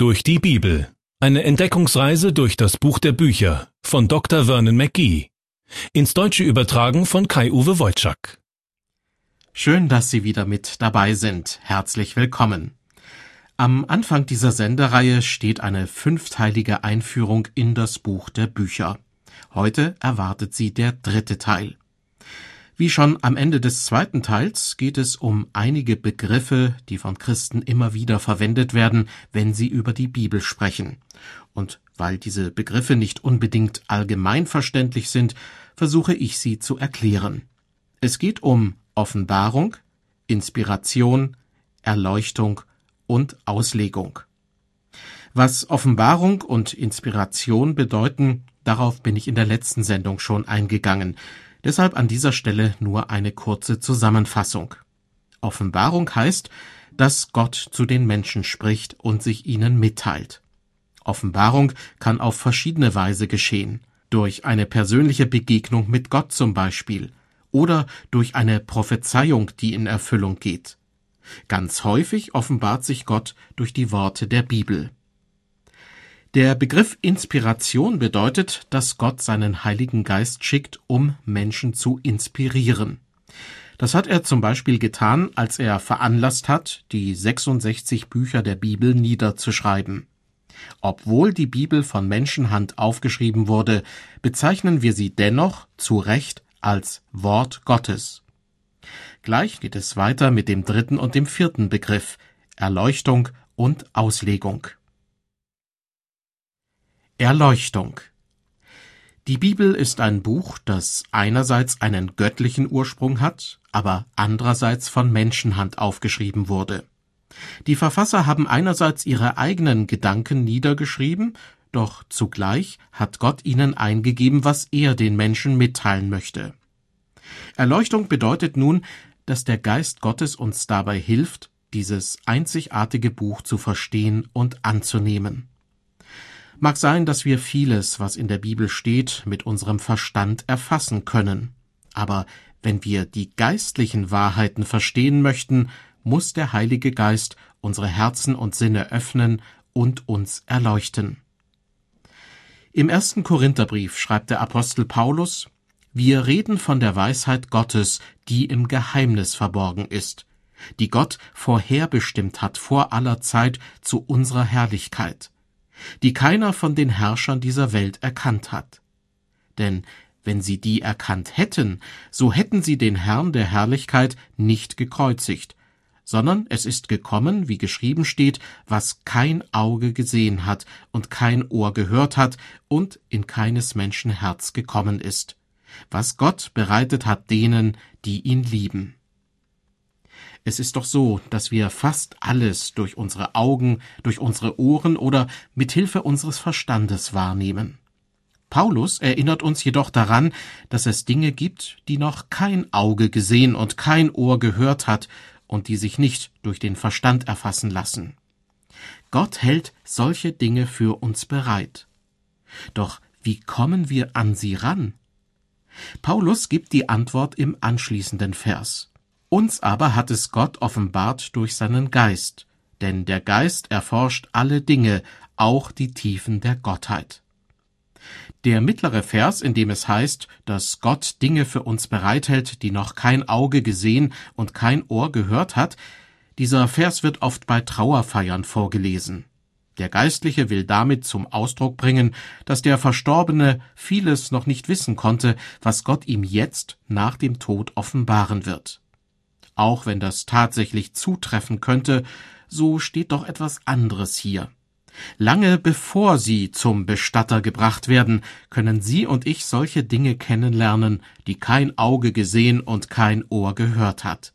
Durch die Bibel. Eine Entdeckungsreise durch das Buch der Bücher von Dr. Vernon McGee. Ins Deutsche übertragen von Kai-Uwe Wojczak. Schön, dass Sie wieder mit dabei sind. Herzlich willkommen. Am Anfang dieser Sendereihe steht eine fünfteilige Einführung in das Buch der Bücher. Heute erwartet Sie der dritte Teil. Wie schon am Ende des zweiten Teils geht es um einige Begriffe, die von Christen immer wieder verwendet werden, wenn sie über die Bibel sprechen. Und weil diese Begriffe nicht unbedingt allgemeinverständlich sind, versuche ich sie zu erklären. Es geht um Offenbarung, Inspiration, Erleuchtung und Auslegung. Was Offenbarung und Inspiration bedeuten, darauf bin ich in der letzten Sendung schon eingegangen. Deshalb an dieser Stelle nur eine kurze Zusammenfassung. Offenbarung heißt, dass Gott zu den Menschen spricht und sich ihnen mitteilt. Offenbarung kann auf verschiedene Weise geschehen. Durch eine persönliche Begegnung mit Gott zum Beispiel oder durch eine Prophezeiung, die in Erfüllung geht. Ganz häufig offenbart sich Gott durch die Worte der Bibel. Der Begriff Inspiration bedeutet, dass Gott seinen Heiligen Geist schickt, um Menschen zu inspirieren. Das hat er zum Beispiel getan, als er veranlasst hat, die 66 Bücher der Bibel niederzuschreiben. Obwohl die Bibel von Menschenhand aufgeschrieben wurde, bezeichnen wir sie dennoch zu Recht als Wort Gottes. Gleich geht es weiter mit dem dritten und dem vierten Begriff Erleuchtung und Auslegung. Erleuchtung Die Bibel ist ein Buch, das einerseits einen göttlichen Ursprung hat, aber andererseits von Menschenhand aufgeschrieben wurde. Die Verfasser haben einerseits ihre eigenen Gedanken niedergeschrieben, doch zugleich hat Gott ihnen eingegeben, was er den Menschen mitteilen möchte. Erleuchtung bedeutet nun, dass der Geist Gottes uns dabei hilft, dieses einzigartige Buch zu verstehen und anzunehmen. Mag sein, dass wir vieles, was in der Bibel steht, mit unserem Verstand erfassen können. Aber wenn wir die geistlichen Wahrheiten verstehen möchten, muss der Heilige Geist unsere Herzen und Sinne öffnen und uns erleuchten. Im ersten Korintherbrief schreibt der Apostel Paulus, wir reden von der Weisheit Gottes, die im Geheimnis verborgen ist, die Gott vorherbestimmt hat vor aller Zeit zu unserer Herrlichkeit die keiner von den Herrschern dieser Welt erkannt hat. Denn wenn sie die erkannt hätten, so hätten sie den Herrn der Herrlichkeit nicht gekreuzigt, sondern es ist gekommen, wie geschrieben steht, was kein Auge gesehen hat und kein Ohr gehört hat und in keines Menschen Herz gekommen ist, was Gott bereitet hat denen, die ihn lieben. Es ist doch so, dass wir fast alles durch unsere Augen, durch unsere Ohren oder mit Hilfe unseres Verstandes wahrnehmen. Paulus erinnert uns jedoch daran, dass es Dinge gibt, die noch kein Auge gesehen und kein Ohr gehört hat und die sich nicht durch den Verstand erfassen lassen. Gott hält solche Dinge für uns bereit. Doch wie kommen wir an sie ran? Paulus gibt die Antwort im anschließenden Vers. Uns aber hat es Gott offenbart durch seinen Geist, denn der Geist erforscht alle Dinge, auch die Tiefen der Gottheit. Der mittlere Vers, in dem es heißt, dass Gott Dinge für uns bereithält, die noch kein Auge gesehen und kein Ohr gehört hat, dieser Vers wird oft bei Trauerfeiern vorgelesen. Der Geistliche will damit zum Ausdruck bringen, dass der Verstorbene vieles noch nicht wissen konnte, was Gott ihm jetzt nach dem Tod offenbaren wird. Auch wenn das tatsächlich zutreffen könnte, so steht doch etwas anderes hier. Lange bevor sie zum Bestatter gebracht werden, können Sie und ich solche Dinge kennenlernen, die kein Auge gesehen und kein Ohr gehört hat.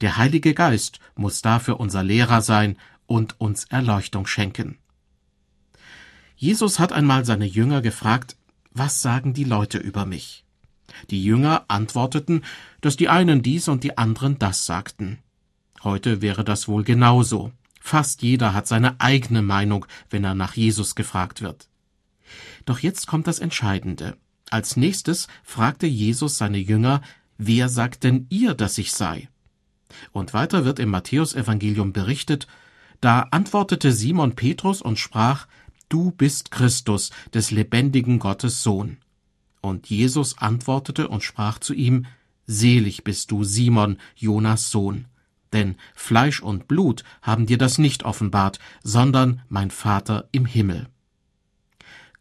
Der Heilige Geist muss dafür unser Lehrer sein und uns Erleuchtung schenken. Jesus hat einmal seine Jünger gefragt, was sagen die Leute über mich? Die Jünger antworteten, dass die einen dies und die anderen das sagten. Heute wäre das wohl genauso. Fast jeder hat seine eigene Meinung, wenn er nach Jesus gefragt wird. Doch jetzt kommt das Entscheidende. Als nächstes fragte Jesus seine Jünger, wer sagt denn ihr, dass ich sei? Und weiter wird im Matthäusevangelium berichtet, Da antwortete Simon Petrus und sprach, Du bist Christus, des lebendigen Gottes Sohn. Und Jesus antwortete und sprach zu ihm, Selig bist du, Simon, Jonas Sohn, denn Fleisch und Blut haben dir das nicht offenbart, sondern mein Vater im Himmel.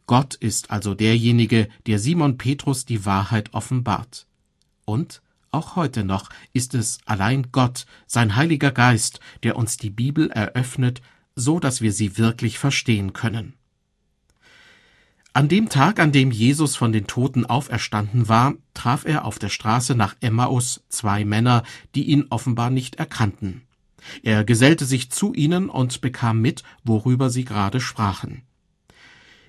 Gott ist also derjenige, der Simon Petrus die Wahrheit offenbart. Und auch heute noch ist es allein Gott, sein Heiliger Geist, der uns die Bibel eröffnet, so dass wir sie wirklich verstehen können. An dem Tag, an dem Jesus von den Toten auferstanden war, traf er auf der Straße nach Emmaus zwei Männer, die ihn offenbar nicht erkannten. Er gesellte sich zu ihnen und bekam mit, worüber sie gerade sprachen.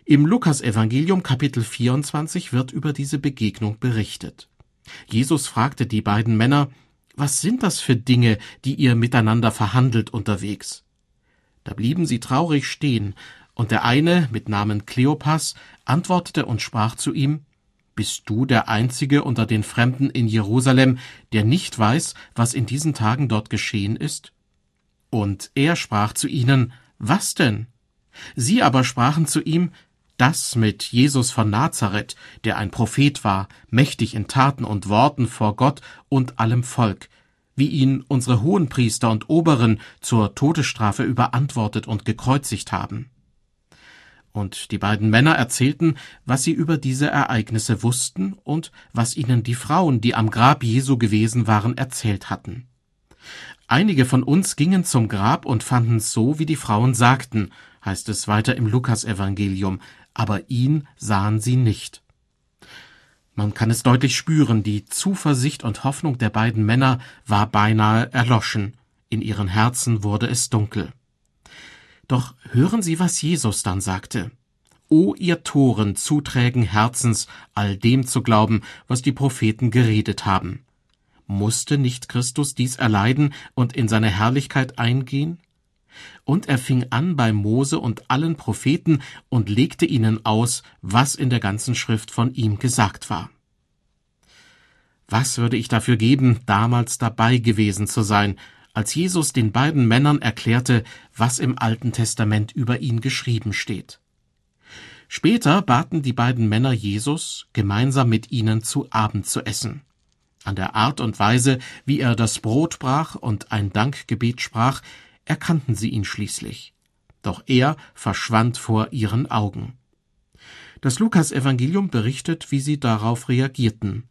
Im Lukasevangelium Kapitel 24 wird über diese Begegnung berichtet. Jesus fragte die beiden Männer, was sind das für Dinge, die ihr miteinander verhandelt unterwegs? Da blieben sie traurig stehen, und der eine mit Namen Kleopas antwortete und sprach zu ihm, Bist du der Einzige unter den Fremden in Jerusalem, der nicht weiß, was in diesen Tagen dort geschehen ist? Und er sprach zu ihnen, Was denn? Sie aber sprachen zu ihm, das mit Jesus von Nazareth, der ein Prophet war, mächtig in Taten und Worten vor Gott und allem Volk, wie ihn unsere Hohenpriester und Oberen zur Todesstrafe überantwortet und gekreuzigt haben. Und die beiden Männer erzählten, was sie über diese Ereignisse wussten und was ihnen die Frauen, die am Grab Jesu gewesen waren, erzählt hatten. Einige von uns gingen zum Grab und fanden es so, wie die Frauen sagten, heißt es weiter im Lukasevangelium, aber ihn sahen sie nicht. Man kann es deutlich spüren, die Zuversicht und Hoffnung der beiden Männer war beinahe erloschen, in ihren Herzen wurde es dunkel. Doch hören Sie, was Jesus dann sagte. O ihr Toren zuträgen Herzens, all dem zu glauben, was die Propheten geredet haben. Musste nicht Christus dies erleiden und in seine Herrlichkeit eingehen? Und er fing an bei Mose und allen Propheten und legte ihnen aus, was in der ganzen Schrift von ihm gesagt war. Was würde ich dafür geben, damals dabei gewesen zu sein, als Jesus den beiden Männern erklärte, was im Alten Testament über ihn geschrieben steht. Später baten die beiden Männer Jesus, gemeinsam mit ihnen zu Abend zu essen. An der Art und Weise, wie er das Brot brach und ein Dankgebet sprach, erkannten sie ihn schließlich. Doch er verschwand vor ihren Augen. Das Lukasevangelium berichtet, wie sie darauf reagierten.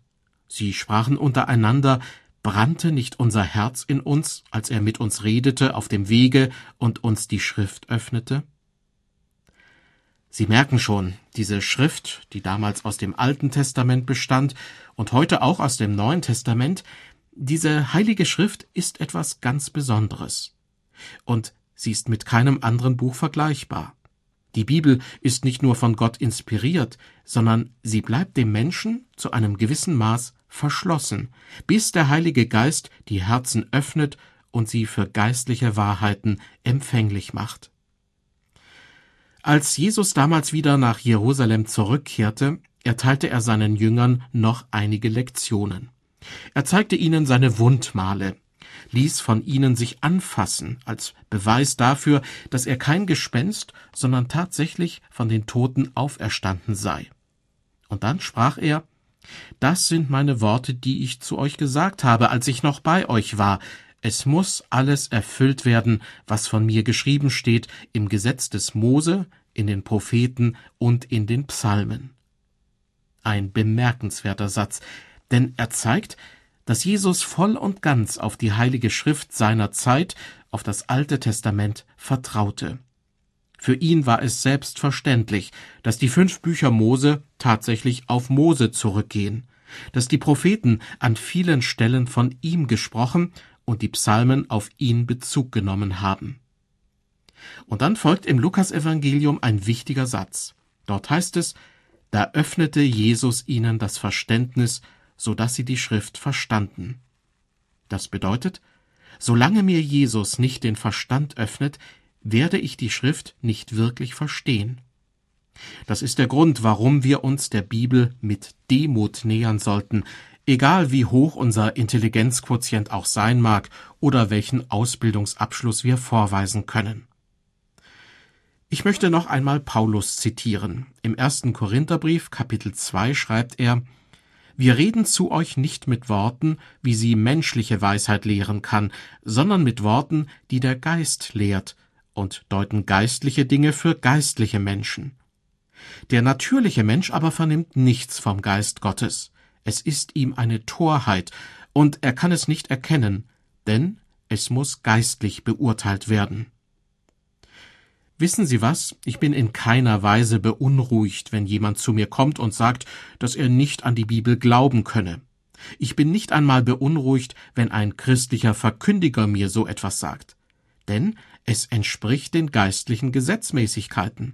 Sie sprachen untereinander, brannte nicht unser Herz in uns, als er mit uns redete auf dem Wege und uns die Schrift öffnete? Sie merken schon, diese Schrift, die damals aus dem Alten Testament bestand und heute auch aus dem Neuen Testament, diese heilige Schrift ist etwas ganz Besonderes und sie ist mit keinem anderen Buch vergleichbar. Die Bibel ist nicht nur von Gott inspiriert, sondern sie bleibt dem Menschen zu einem gewissen Maß verschlossen, bis der Heilige Geist die Herzen öffnet und sie für geistliche Wahrheiten empfänglich macht. Als Jesus damals wieder nach Jerusalem zurückkehrte, erteilte er seinen Jüngern noch einige Lektionen. Er zeigte ihnen seine Wundmale, ließ von ihnen sich anfassen, als Beweis dafür, dass er kein Gespenst, sondern tatsächlich von den Toten auferstanden sei. Und dann sprach er Das sind meine Worte, die ich zu euch gesagt habe, als ich noch bei euch war. Es muss alles erfüllt werden, was von mir geschrieben steht im Gesetz des Mose, in den Propheten und in den Psalmen. Ein bemerkenswerter Satz, denn er zeigt, dass Jesus voll und ganz auf die heilige Schrift seiner Zeit, auf das Alte Testament vertraute. Für ihn war es selbstverständlich, dass die fünf Bücher Mose tatsächlich auf Mose zurückgehen, dass die Propheten an vielen Stellen von ihm gesprochen und die Psalmen auf ihn Bezug genommen haben. Und dann folgt im Lukasevangelium ein wichtiger Satz. Dort heißt es, da öffnete Jesus ihnen das Verständnis so dass sie die Schrift verstanden. Das bedeutet, solange mir Jesus nicht den Verstand öffnet, werde ich die Schrift nicht wirklich verstehen. Das ist der Grund, warum wir uns der Bibel mit Demut nähern sollten, egal wie hoch unser Intelligenzquotient auch sein mag oder welchen Ausbildungsabschluss wir vorweisen können. Ich möchte noch einmal Paulus zitieren. Im ersten Korintherbrief Kapitel 2 schreibt er, wir reden zu euch nicht mit Worten, wie sie menschliche Weisheit lehren kann, sondern mit Worten, die der Geist lehrt, und deuten geistliche Dinge für geistliche Menschen. Der natürliche Mensch aber vernimmt nichts vom Geist Gottes. Es ist ihm eine Torheit, und er kann es nicht erkennen, denn es muss geistlich beurteilt werden. Wissen Sie was? Ich bin in keiner Weise beunruhigt, wenn jemand zu mir kommt und sagt, dass er nicht an die Bibel glauben könne. Ich bin nicht einmal beunruhigt, wenn ein christlicher Verkündiger mir so etwas sagt. Denn es entspricht den geistlichen Gesetzmäßigkeiten.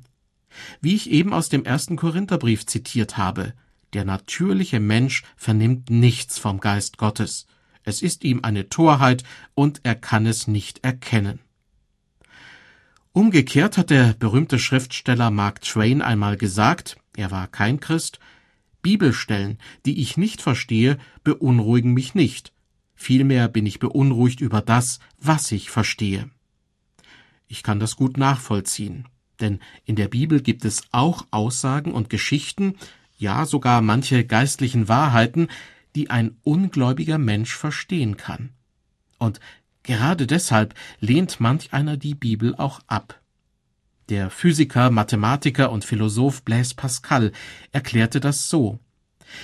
Wie ich eben aus dem ersten Korintherbrief zitiert habe, der natürliche Mensch vernimmt nichts vom Geist Gottes. Es ist ihm eine Torheit und er kann es nicht erkennen. Umgekehrt hat der berühmte Schriftsteller Mark Twain einmal gesagt, er war kein Christ, Bibelstellen, die ich nicht verstehe, beunruhigen mich nicht. Vielmehr bin ich beunruhigt über das, was ich verstehe. Ich kann das gut nachvollziehen, denn in der Bibel gibt es auch Aussagen und Geschichten, ja sogar manche geistlichen Wahrheiten, die ein ungläubiger Mensch verstehen kann. Und Gerade deshalb lehnt manch einer die Bibel auch ab. Der Physiker, Mathematiker und Philosoph Blaise Pascal erklärte das so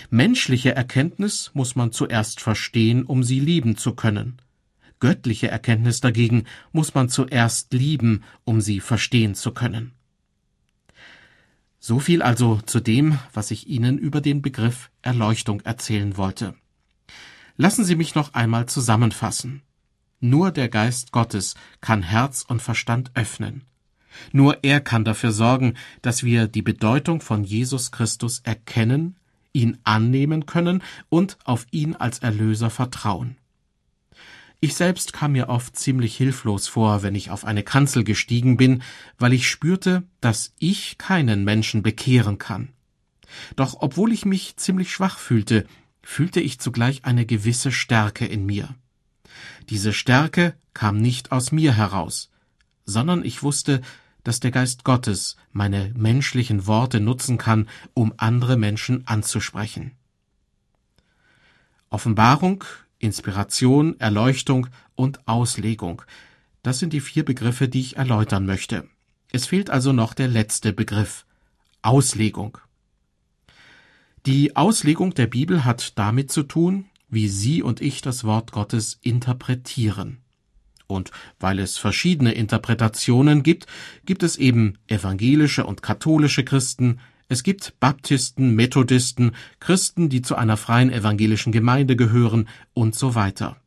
Menschliche Erkenntnis muss man zuerst verstehen, um sie lieben zu können. Göttliche Erkenntnis dagegen muss man zuerst lieben, um sie verstehen zu können. So viel also zu dem, was ich Ihnen über den Begriff Erleuchtung erzählen wollte. Lassen Sie mich noch einmal zusammenfassen. Nur der Geist Gottes kann Herz und Verstand öffnen. Nur er kann dafür sorgen, dass wir die Bedeutung von Jesus Christus erkennen, ihn annehmen können und auf ihn als Erlöser vertrauen. Ich selbst kam mir oft ziemlich hilflos vor, wenn ich auf eine Kanzel gestiegen bin, weil ich spürte, dass ich keinen Menschen bekehren kann. Doch obwohl ich mich ziemlich schwach fühlte, fühlte ich zugleich eine gewisse Stärke in mir. Diese Stärke kam nicht aus mir heraus, sondern ich wusste, dass der Geist Gottes meine menschlichen Worte nutzen kann, um andere Menschen anzusprechen. Offenbarung, Inspiration, Erleuchtung und Auslegung. Das sind die vier Begriffe, die ich erläutern möchte. Es fehlt also noch der letzte Begriff Auslegung. Die Auslegung der Bibel hat damit zu tun, wie Sie und ich das Wort Gottes interpretieren. Und weil es verschiedene Interpretationen gibt, gibt es eben evangelische und katholische Christen, es gibt Baptisten, Methodisten, Christen, die zu einer freien evangelischen Gemeinde gehören und so weiter.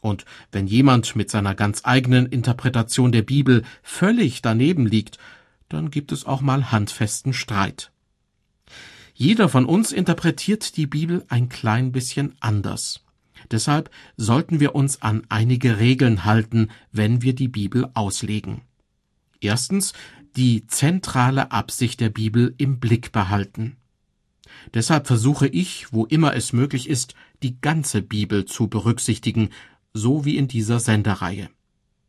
Und wenn jemand mit seiner ganz eigenen Interpretation der Bibel völlig daneben liegt, dann gibt es auch mal handfesten Streit. Jeder von uns interpretiert die Bibel ein klein bisschen anders. Deshalb sollten wir uns an einige Regeln halten, wenn wir die Bibel auslegen. Erstens die zentrale Absicht der Bibel im Blick behalten. Deshalb versuche ich, wo immer es möglich ist, die ganze Bibel zu berücksichtigen, so wie in dieser Sendereihe.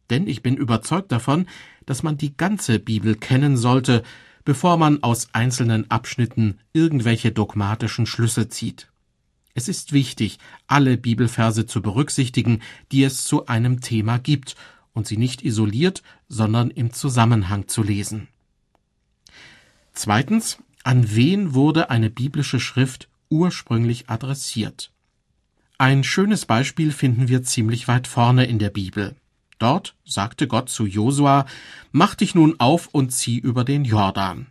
Denn ich bin überzeugt davon, dass man die ganze Bibel kennen sollte, bevor man aus einzelnen Abschnitten irgendwelche dogmatischen Schlüsse zieht. Es ist wichtig, alle Bibelverse zu berücksichtigen, die es zu einem Thema gibt, und sie nicht isoliert, sondern im Zusammenhang zu lesen. Zweitens, an wen wurde eine biblische Schrift ursprünglich adressiert? Ein schönes Beispiel finden wir ziemlich weit vorne in der Bibel. Dort sagte Gott zu Josua, Mach dich nun auf und zieh über den Jordan.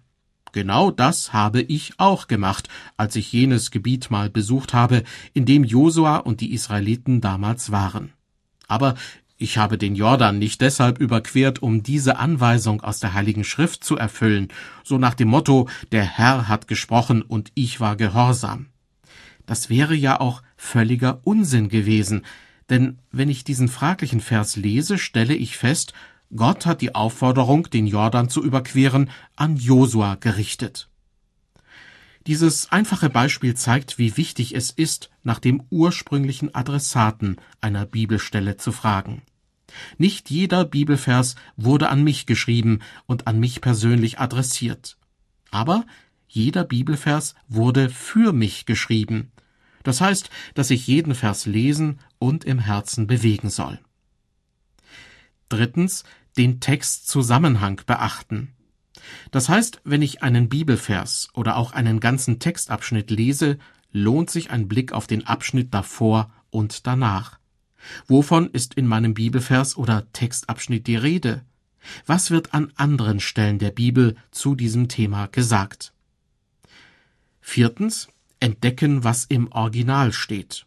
Genau das habe ich auch gemacht, als ich jenes Gebiet mal besucht habe, in dem Josua und die Israeliten damals waren. Aber ich habe den Jordan nicht deshalb überquert, um diese Anweisung aus der Heiligen Schrift zu erfüllen, so nach dem Motto, der Herr hat gesprochen und ich war gehorsam. Das wäre ja auch völliger Unsinn gewesen, denn wenn ich diesen fraglichen Vers lese, stelle ich fest, Gott hat die Aufforderung, den Jordan zu überqueren, an Josua gerichtet. Dieses einfache Beispiel zeigt, wie wichtig es ist, nach dem ursprünglichen Adressaten einer Bibelstelle zu fragen. Nicht jeder Bibelvers wurde an mich geschrieben und an mich persönlich adressiert. Aber jeder Bibelvers wurde für mich geschrieben. Das heißt, dass ich jeden Vers lesen und im Herzen bewegen soll. Drittens, den Textzusammenhang beachten. Das heißt, wenn ich einen Bibelvers oder auch einen ganzen Textabschnitt lese, lohnt sich ein Blick auf den Abschnitt davor und danach. Wovon ist in meinem Bibelvers oder Textabschnitt die Rede? Was wird an anderen Stellen der Bibel zu diesem Thema gesagt? Viertens. Entdecken, was im Original steht.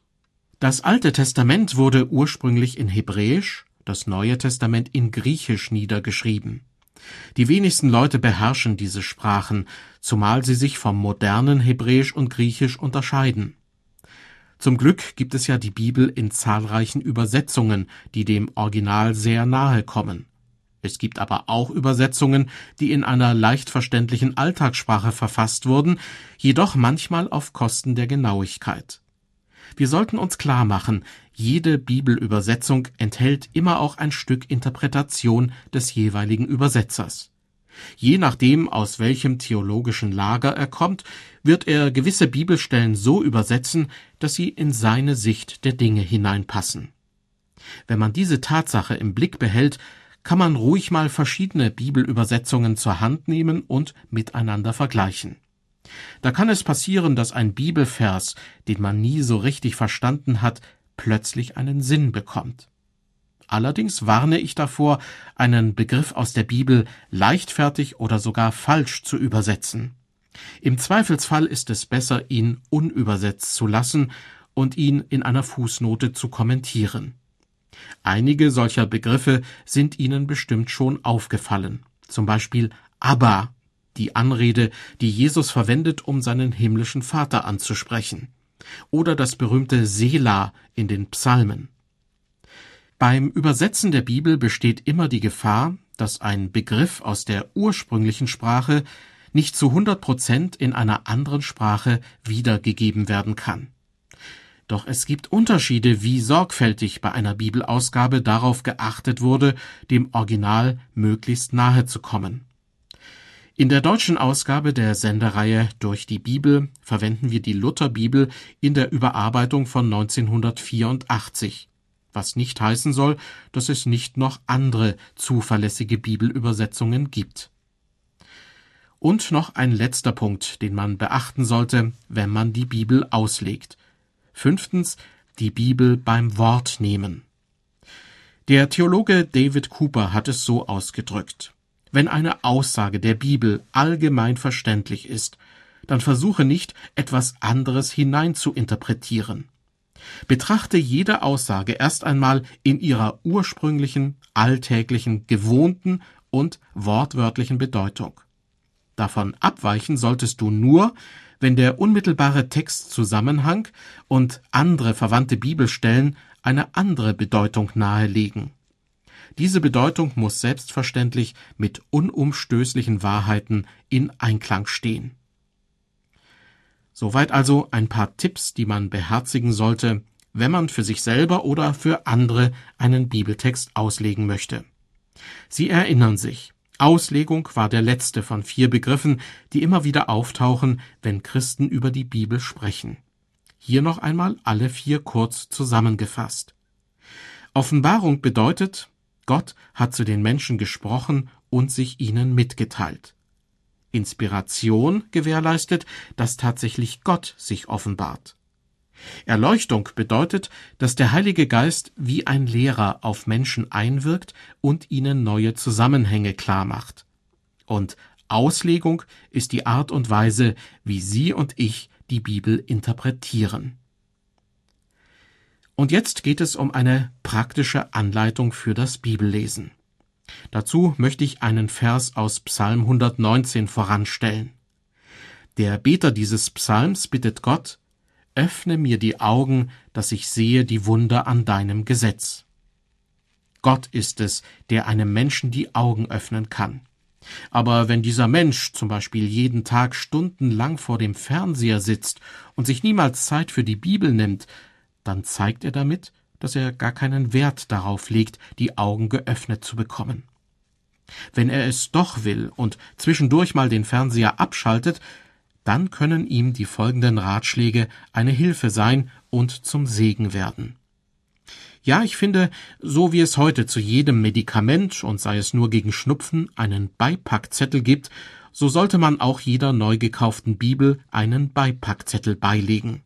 Das Alte Testament wurde ursprünglich in Hebräisch, das Neue Testament in Griechisch niedergeschrieben. Die wenigsten Leute beherrschen diese Sprachen, zumal sie sich vom modernen Hebräisch und Griechisch unterscheiden. Zum Glück gibt es ja die Bibel in zahlreichen Übersetzungen, die dem Original sehr nahe kommen. Es gibt aber auch Übersetzungen, die in einer leicht verständlichen Alltagssprache verfasst wurden, jedoch manchmal auf Kosten der Genauigkeit. Wir sollten uns klar machen, jede Bibelübersetzung enthält immer auch ein Stück Interpretation des jeweiligen Übersetzers. Je nachdem, aus welchem theologischen Lager er kommt, wird er gewisse Bibelstellen so übersetzen, dass sie in seine Sicht der Dinge hineinpassen. Wenn man diese Tatsache im Blick behält, kann man ruhig mal verschiedene Bibelübersetzungen zur Hand nehmen und miteinander vergleichen. Da kann es passieren, dass ein Bibelvers, den man nie so richtig verstanden hat, plötzlich einen Sinn bekommt. Allerdings warne ich davor, einen Begriff aus der Bibel leichtfertig oder sogar falsch zu übersetzen. Im Zweifelsfall ist es besser, ihn unübersetzt zu lassen und ihn in einer Fußnote zu kommentieren. Einige solcher Begriffe sind Ihnen bestimmt schon aufgefallen. Zum Beispiel Abba die Anrede, die Jesus verwendet, um seinen himmlischen Vater anzusprechen, oder das berühmte Sela in den Psalmen. Beim Übersetzen der Bibel besteht immer die Gefahr, dass ein Begriff aus der ursprünglichen Sprache nicht zu 100 Prozent in einer anderen Sprache wiedergegeben werden kann. Doch es gibt Unterschiede, wie sorgfältig bei einer Bibelausgabe darauf geachtet wurde, dem Original möglichst nahe zu kommen. In der deutschen Ausgabe der Sendereihe Durch die Bibel verwenden wir die Lutherbibel in der Überarbeitung von 1984, was nicht heißen soll, dass es nicht noch andere zuverlässige Bibelübersetzungen gibt. Und noch ein letzter Punkt, den man beachten sollte, wenn man die Bibel auslegt. Fünftens, die Bibel beim Wort nehmen. Der Theologe David Cooper hat es so ausgedrückt. Wenn eine Aussage der Bibel allgemein verständlich ist, dann versuche nicht, etwas anderes hinein zu interpretieren. Betrachte jede Aussage erst einmal in ihrer ursprünglichen, alltäglichen, gewohnten und wortwörtlichen Bedeutung. Davon abweichen solltest du nur, wenn der unmittelbare Textzusammenhang und andere verwandte Bibelstellen eine andere Bedeutung nahelegen. Diese Bedeutung muss selbstverständlich mit unumstößlichen Wahrheiten in Einklang stehen. Soweit also ein paar Tipps, die man beherzigen sollte, wenn man für sich selber oder für andere einen Bibeltext auslegen möchte. Sie erinnern sich, Auslegung war der letzte von vier Begriffen, die immer wieder auftauchen, wenn Christen über die Bibel sprechen. Hier noch einmal alle vier kurz zusammengefasst. Offenbarung bedeutet, Gott hat zu den Menschen gesprochen und sich ihnen mitgeteilt. Inspiration gewährleistet, dass tatsächlich Gott sich offenbart. Erleuchtung bedeutet, dass der Heilige Geist wie ein Lehrer auf Menschen einwirkt und ihnen neue Zusammenhänge klar macht. Und Auslegung ist die Art und Weise, wie Sie und ich die Bibel interpretieren. Und jetzt geht es um eine praktische Anleitung für das Bibellesen. Dazu möchte ich einen Vers aus Psalm 119 voranstellen. Der Beter dieses Psalms bittet Gott, Öffne mir die Augen, dass ich sehe die Wunder an deinem Gesetz. Gott ist es, der einem Menschen die Augen öffnen kann. Aber wenn dieser Mensch zum Beispiel jeden Tag stundenlang vor dem Fernseher sitzt und sich niemals Zeit für die Bibel nimmt, dann zeigt er damit, dass er gar keinen Wert darauf legt, die Augen geöffnet zu bekommen. Wenn er es doch will und zwischendurch mal den Fernseher abschaltet, dann können ihm die folgenden Ratschläge eine Hilfe sein und zum Segen werden. Ja, ich finde, so wie es heute zu jedem Medikament und sei es nur gegen Schnupfen einen Beipackzettel gibt, so sollte man auch jeder neu gekauften Bibel einen Beipackzettel beilegen.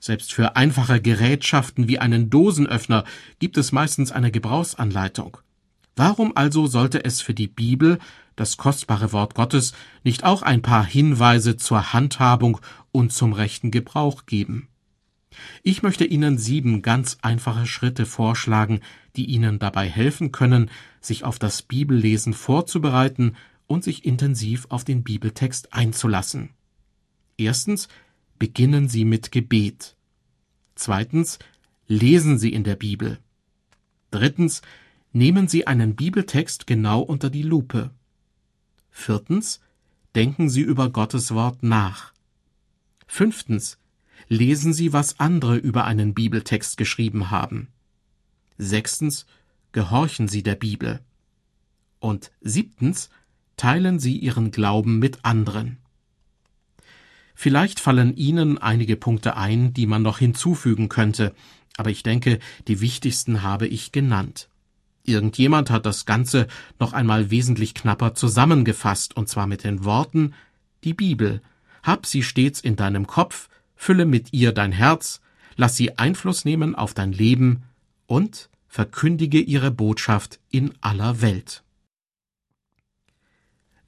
Selbst für einfache Gerätschaften wie einen Dosenöffner gibt es meistens eine Gebrauchsanleitung. Warum also sollte es für die Bibel, das kostbare Wort Gottes, nicht auch ein paar Hinweise zur Handhabung und zum rechten Gebrauch geben? Ich möchte Ihnen sieben ganz einfache Schritte vorschlagen, die Ihnen dabei helfen können, sich auf das Bibellesen vorzubereiten und sich intensiv auf den Bibeltext einzulassen. Erstens, beginnen Sie mit Gebet. Zweitens, lesen Sie in der Bibel. Drittens, nehmen Sie einen Bibeltext genau unter die Lupe. Viertens, denken Sie über Gottes Wort nach. Fünftens, lesen Sie, was andere über einen Bibeltext geschrieben haben. Sechstens, gehorchen Sie der Bibel. Und siebtens, teilen Sie Ihren Glauben mit anderen. Vielleicht fallen Ihnen einige Punkte ein, die man noch hinzufügen könnte, aber ich denke, die wichtigsten habe ich genannt. Irgendjemand hat das Ganze noch einmal wesentlich knapper zusammengefasst, und zwar mit den Worten Die Bibel, hab sie stets in deinem Kopf, fülle mit ihr dein Herz, lass sie Einfluss nehmen auf dein Leben und verkündige ihre Botschaft in aller Welt.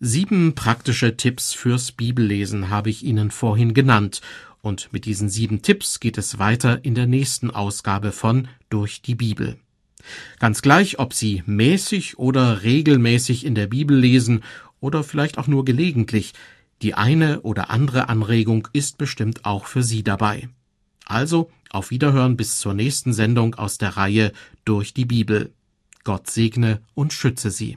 Sieben praktische Tipps fürs Bibellesen habe ich Ihnen vorhin genannt, und mit diesen sieben Tipps geht es weiter in der nächsten Ausgabe von Durch die Bibel. Ganz gleich, ob Sie mäßig oder regelmäßig in der Bibel lesen oder vielleicht auch nur gelegentlich, die eine oder andere Anregung ist bestimmt auch für Sie dabei. Also auf Wiederhören bis zur nächsten Sendung aus der Reihe Durch die Bibel. Gott segne und schütze Sie.